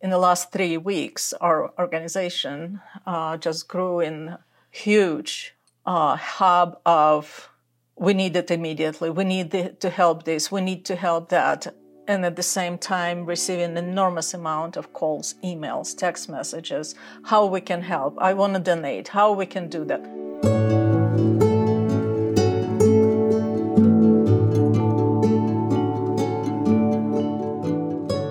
in the last three weeks, our organization uh, just grew in huge uh, hub of we need it immediately. We need to help this. We need to help that. And at the same time, receiving enormous amount of calls, emails, text messages, how we can help. I want to donate, how we can do that.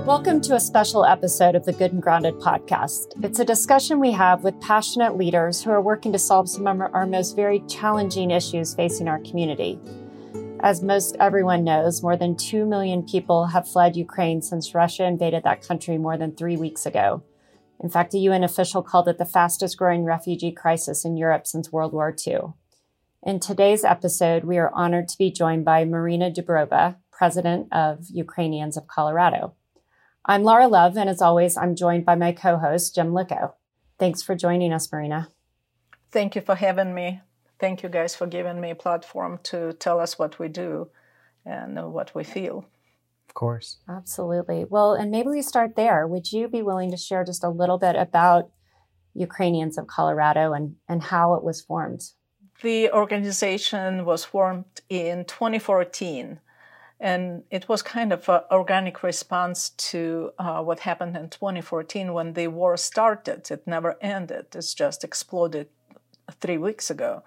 Welcome to a special episode of the Good and Grounded podcast. It's a discussion we have with passionate leaders who are working to solve some of our most very challenging issues facing our community. As most everyone knows, more than 2 million people have fled Ukraine since Russia invaded that country more than three weeks ago. In fact, a UN official called it the fastest growing refugee crisis in Europe since World War II. In today's episode, we are honored to be joined by Marina Dubrova, president of Ukrainians of Colorado. I'm Laura Love, and as always, I'm joined by my co host, Jim Licko. Thanks for joining us, Marina. Thank you for having me. Thank you guys for giving me a platform to tell us what we do and what we feel. Of course. Absolutely. Well, and maybe we start there. Would you be willing to share just a little bit about Ukrainians of Colorado and, and how it was formed? The organization was formed in 2014 and it was kind of an organic response to uh, what happened in 2014 when the war started. It never ended, it's just exploded three weeks ago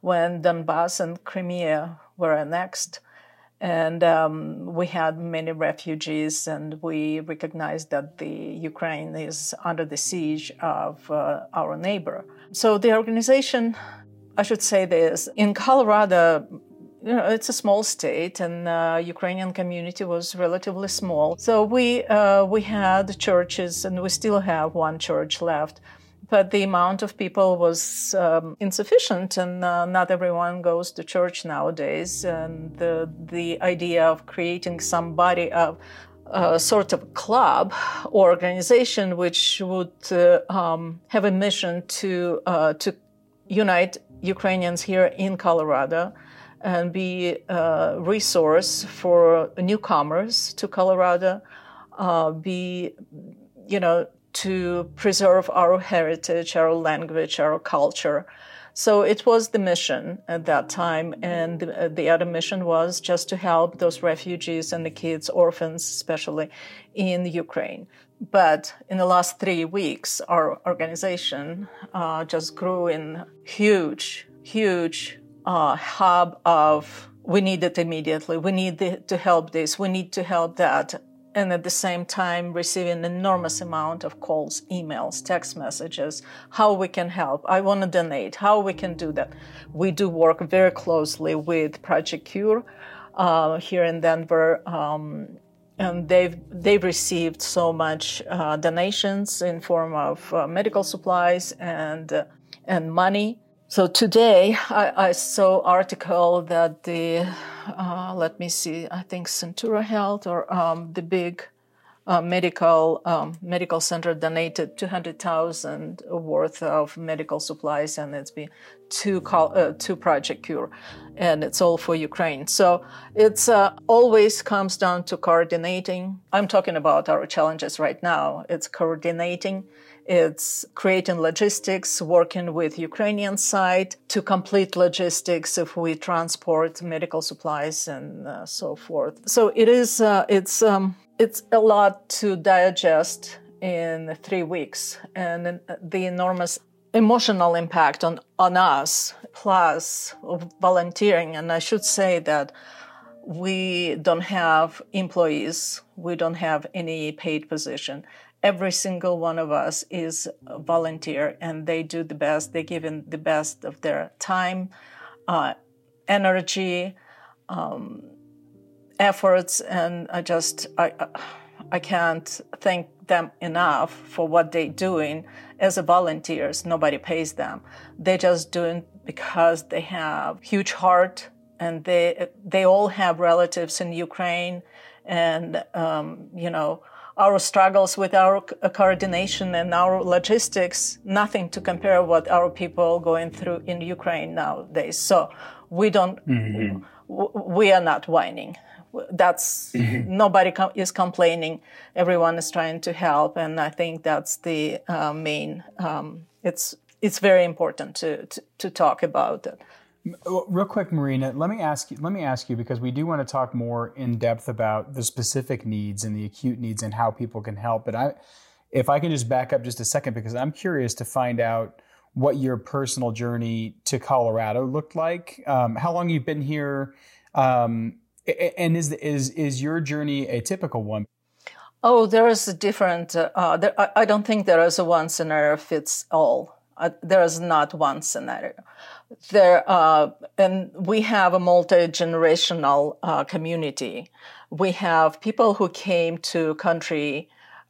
when Donbass and Crimea were annexed. And um, we had many refugees, and we recognized that the Ukraine is under the siege of uh, our neighbor. So the organization, I should say this, in Colorado, you know, it's a small state, and uh, Ukrainian community was relatively small. So we uh, we had churches, and we still have one church left, but the amount of people was um, insufficient, and uh, not everyone goes to church nowadays. And the the idea of creating some body of a sort of club or organization which would uh, um, have a mission to uh, to unite Ukrainians here in Colorado and be a resource for newcomers to Colorado, uh, be, you know, to preserve our heritage, our language, our culture. So it was the mission at that time, and the, the, other mission was just to help those refugees and the kids, orphans especially, in Ukraine. But in the last three weeks, our organization uh, just grew in huge, huge uh, hub of we need it immediately, we need the, to help this, we need to help that. And at the same time, receiving enormous amount of calls, emails, text messages, how we can help. I want to donate, how we can do that. We do work very closely with Project Cure uh, here in Denver. Um, and they've they've received so much uh, donations in form of uh, medical supplies and uh, and money so today I, I saw article that the uh, let me see I think Centura Health or um, the big uh, medical um, medical center donated two hundred thousand worth of medical supplies and it's been to call uh, to Project Cure, and it's all for Ukraine. So it's uh, always comes down to coordinating. I'm talking about our challenges right now. It's coordinating it's creating logistics, working with Ukrainian side to complete logistics if we transport medical supplies and uh, so forth. So it is, uh, it's, um, it's a lot to digest in three weeks and the enormous emotional impact on, on us plus volunteering. And I should say that we don't have employees. We don't have any paid position every single one of us is a volunteer and they do the best. They give in the best of their time uh, energy um, efforts and i just I, I can't thank them enough for what they're doing as a volunteers. Nobody pays them. They're just doing because they have huge heart and they they all have relatives in ukraine and um, you know our struggles with our uh, coordination and our logistics, nothing to compare what our people are going through in Ukraine nowadays. So we don't, mm-hmm. we are not whining. that's mm-hmm. nobody com- is complaining. Everyone is trying to help, and I think that's the uh, main. Um, it's it's very important to, to, to talk about it. Real quick, Marina, let me ask you. Let me ask you because we do want to talk more in depth about the specific needs and the acute needs and how people can help. But I, if I can just back up just a second, because I'm curious to find out what your personal journey to Colorado looked like. Um, how long you've been here, um, and is is is your journey a typical one? Oh, there is a different. Uh, there, I, don't think there is a one scenario fits all. Uh, there is not one scenario. There, uh, and we have a multi generational uh, community. We have people who came to country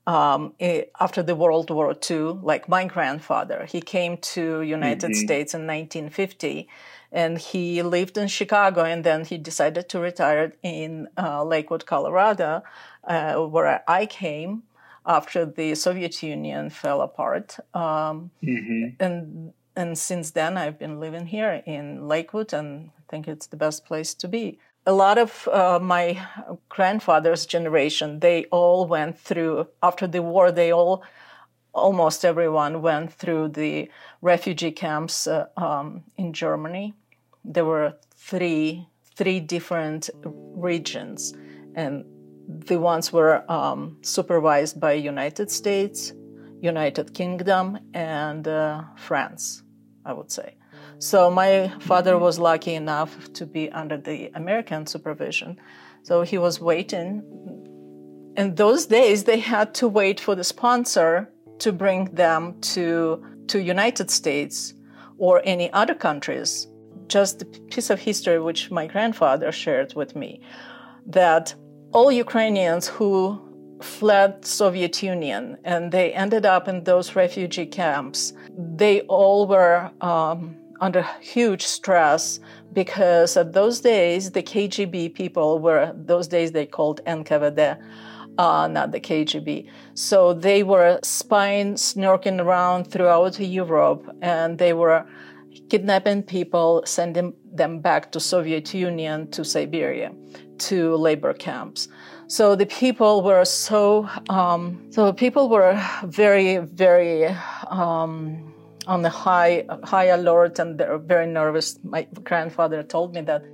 um, after the World War II, like my grandfather. He came to United mm-hmm. States in 1950, and he lived in Chicago, and then he decided to retire in uh, Lakewood, Colorado, uh, where I came after the Soviet Union fell apart. Um, mm-hmm. And and since then, I've been living here in Lakewood, and I think it's the best place to be a lot of uh, my grandfather's generation, they all went through, after the war, they all, almost everyone went through the refugee camps uh, um, in Germany. There were three, three different regions, and the ones were um, supervised by United States, United Kingdom, and uh, France, I would say. So my father was lucky enough to be under the American supervision. So he was waiting. In those days, they had to wait for the sponsor to bring them to to United States or any other countries. Just a piece of history which my grandfather shared with me that all Ukrainians who fled Soviet Union and they ended up in those refugee camps, they all were um, under huge stress because at those days the KGB people were those days they called NKVD, uh, not the KGB. So they were spying, snorking around throughout Europe, and they were kidnapping people, sending them back to Soviet Union, to Siberia, to labor camps. So the people were so, um, so people were very, very. Um, on the high high alert and they're very nervous. My grandfather told me that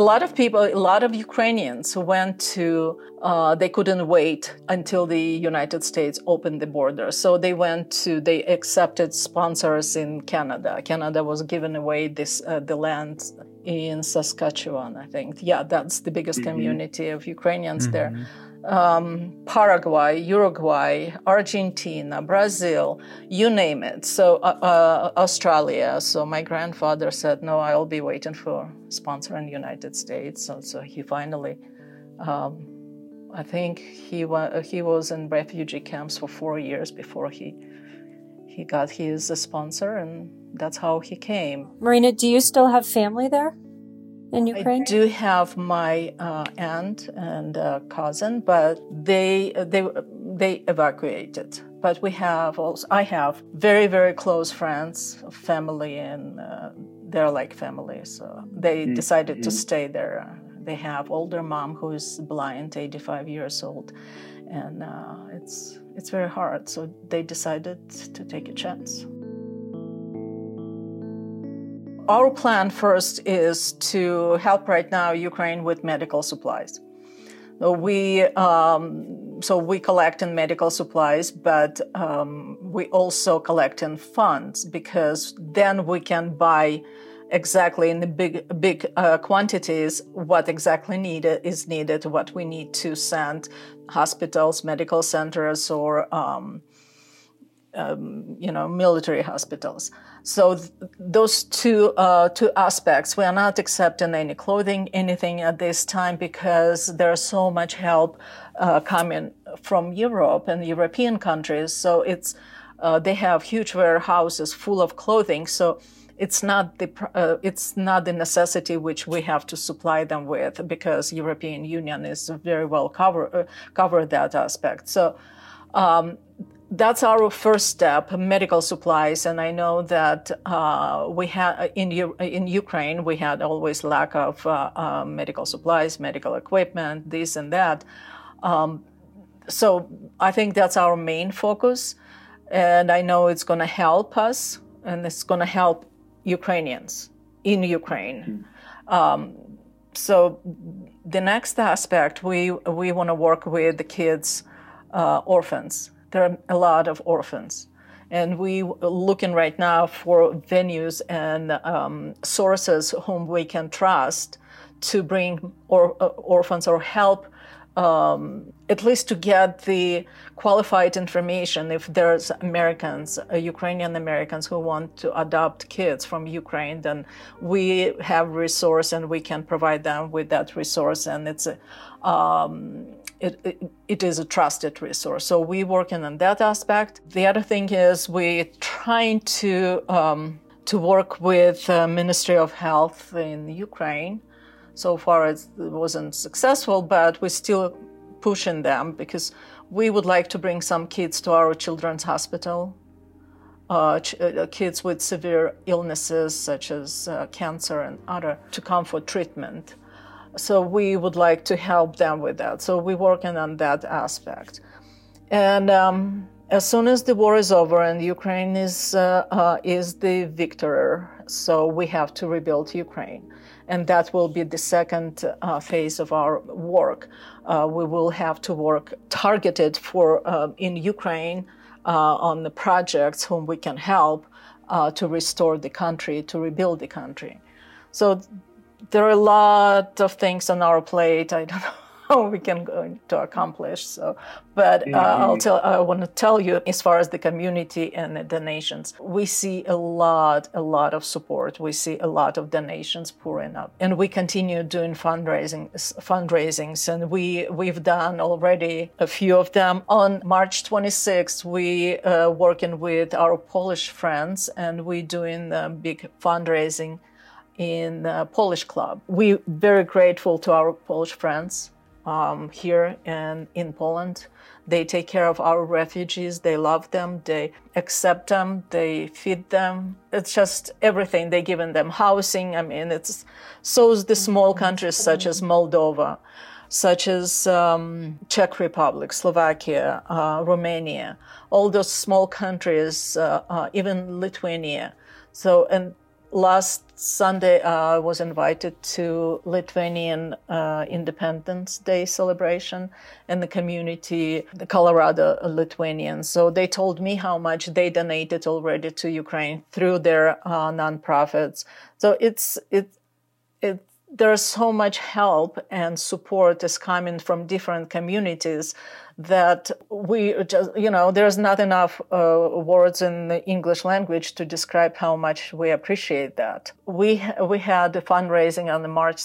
a lot of people, a lot of Ukrainians went to, uh, they couldn't wait until the United States opened the border. So they went to, they accepted sponsors in Canada. Canada was giving away this, uh, the land in Saskatchewan, I think. Yeah, that's the biggest mm-hmm. community of Ukrainians mm-hmm. there um, Paraguay, Uruguay, Argentina, Brazil, you name it. So uh, uh, Australia. So my grandfather said, "No, I'll be waiting for sponsor in the United States." So, so he finally, um, I think he wa- he was in refugee camps for four years before he he got his sponsor, and that's how he came. Marina, do you still have family there? In Ukraine? I do have my uh, aunt and uh, cousin, but they they they evacuated. But we have also I have very very close friends, family, and uh, they're like family. So they mm-hmm. decided to stay there. They have older mom who is blind, 85 years old, and uh, it's it's very hard. So they decided to take a chance our plan first is to help right now Ukraine with medical supplies. We um, so we collect in medical supplies, but um, we also collect in funds because then we can buy exactly in the big big uh, quantities what exactly needed is needed, what we need to send hospitals, medical centers, or um, um, you know military hospitals. So th- those two uh, two aspects, we are not accepting any clothing, anything at this time because there's so much help uh, coming from Europe and European countries. So it's uh, they have huge warehouses full of clothing. So it's not the uh, it's not the necessity which we have to supply them with because European Union is very well cover uh, cover that aspect. So. Um, that's our first step, medical supplies. And I know that uh, we had in in Ukraine we had always lack of uh, uh, medical supplies, medical equipment, this and that. Um, so I think that's our main focus, and I know it's going to help us, and it's going to help Ukrainians in Ukraine. Mm-hmm. Um, so the next aspect, we we want to work with the kids, uh, orphans there are a lot of orphans. And we are looking right now for venues and um, sources whom we can trust to bring or, uh, orphans or help um, at least to get the qualified information if there's Americans, uh, Ukrainian Americans who want to adopt kids from Ukraine, then we have resource and we can provide them with that resource. And it's um, it, it, is a trusted resource. So we're working on that aspect. The other thing is we're trying to um, to work with uh, Ministry of Health in Ukraine. So far, it wasn't successful, but we're still pushing them because we would like to bring some kids to our children's hospital. Uh, ch- uh, kids with severe illnesses such as uh, cancer and other to come for treatment. So we would like to help them with that. So we're working on that aspect. And um, as soon as the war is over and Ukraine is uh, uh, is the victor, so we have to rebuild Ukraine, and that will be the second uh, phase of our work. Uh, we will have to work targeted for uh, in Ukraine uh, on the projects whom we can help to restore the country, to rebuild the country. So there are a lot of things on our plate. I don't know how we can go to accomplish. So, but uh, mm-hmm. I'll tell. I want to tell you, as far as the community and the donations, we see a lot, a lot of support. We see a lot of donations pouring up, and we continue doing fundraising, fundraisings, and we we've done already a few of them. On March 26th, we uh, working with our Polish friends, and we doing a big fundraising in the Polish club. We're very grateful to our Polish friends um, here and in Poland. They take care of our refugees. They love them. They accept them. They feed them. It's just everything. They given them housing. I mean, it's so the small countries such as Moldova, such as um, Czech Republic, Slovakia, uh, Romania, all those small countries, uh, uh, even Lithuania. So, and last Sunday, uh, I was invited to Lithuanian uh, Independence Day celebration in the community, the Colorado Lithuanians. So they told me how much they donated already to Ukraine through their uh, nonprofits. So it's it it there's so much help and support is coming from different communities that we just you know there's not enough uh, words in the english language to describe how much we appreciate that. We we had a fundraising on the march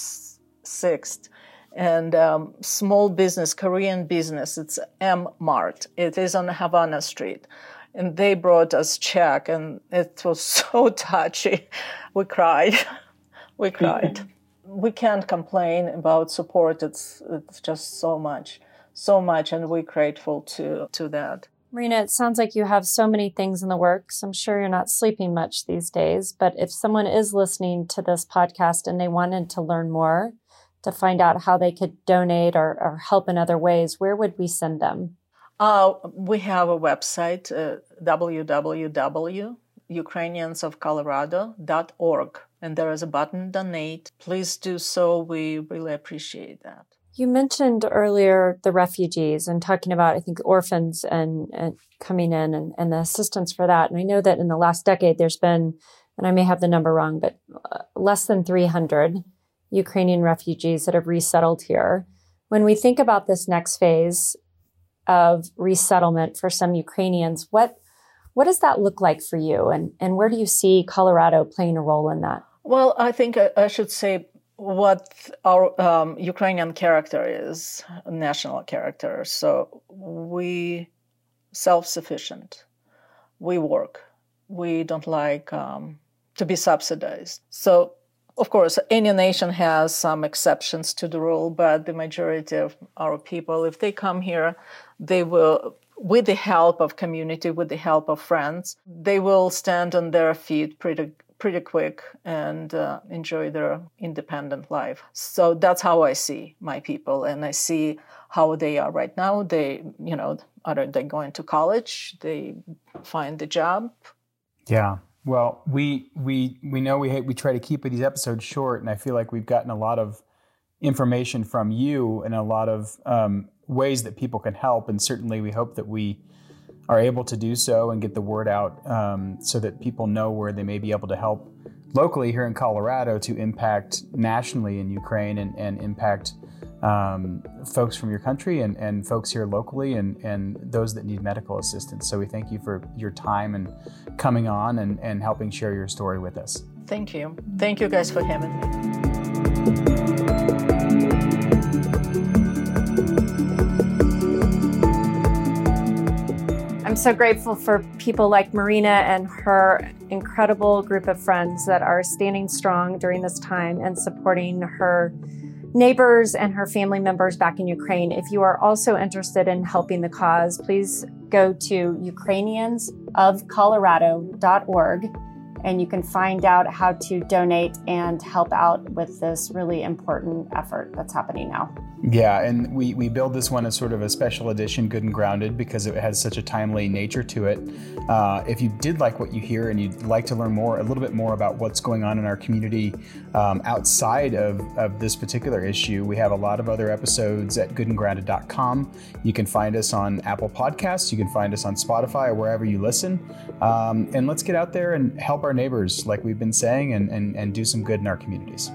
6th and um, small business korean business it's m mart. It is on havana street. And they brought us check and it was so touchy. We cried. We cried we can't complain about support. It's it's just so much, so much, and we're grateful to to that. Marina, it sounds like you have so many things in the works. I'm sure you're not sleeping much these days, but if someone is listening to this podcast and they wanted to learn more, to find out how they could donate or, or help in other ways, where would we send them? Uh, we have a website, uh, www.ukrainiansofcolorado.org and there is a button donate. Please do so. We really appreciate that. You mentioned earlier the refugees and talking about, I think, orphans and, and coming in and, and, the assistance for that. And I know that in the last decade, there's been, and I may have the number wrong, but uh, less than 300 Ukrainian refugees that have resettled here. When we think about this next phase of resettlement for some Ukrainians, what what does that look like for you? And, and where do you see Colorado playing a role in that? Well, I think I, should say what our um, Ukrainian character is, national character. So we self-sufficient. We work. We don't like um, to be subsidized. So, of course, any nation has some exceptions to the rule, but the majority of our people, if they come here, they will with the help of community, with the help of friends, they will stand on their feet pretty pretty quick and uh, enjoy their independent life. So that's how I see my people, and I see how they are right now. They, you know, are they going to college? They find a job. Yeah. Well, we we we know we we try to keep these episodes short, and I feel like we've gotten a lot of information from you and a lot of um, ways that people can help, and certainly we hope that we are able to do so and get the word out um, so that people know where they may be able to help locally here in Colorado to impact nationally in Ukraine and, and impact um, folks from your country and, and folks here locally and, and those that need medical assistance. So we thank you for your time and coming on and, and helping share your story with us. Thank you. Thank you guys for having me. So grateful for people like Marina and her incredible group of friends that are standing strong during this time and supporting her neighbors and her family members back in Ukraine. If you are also interested in helping the cause, please go to ukrainiansofcolorado.org and you can find out how to donate and help out with this really important effort that's happening now. Yeah, and we, we build this one as sort of a special edition, Good and Grounded, because it has such a timely nature to it. Uh, if you did like what you hear and you'd like to learn more, a little bit more about what's going on in our community um, outside of, of this particular issue, we have a lot of other episodes at goodandgrounded.com. You can find us on Apple Podcasts, you can find us on Spotify or wherever you listen. Um, and let's get out there and help our neighbors, like we've been saying, and, and, and do some good in our communities.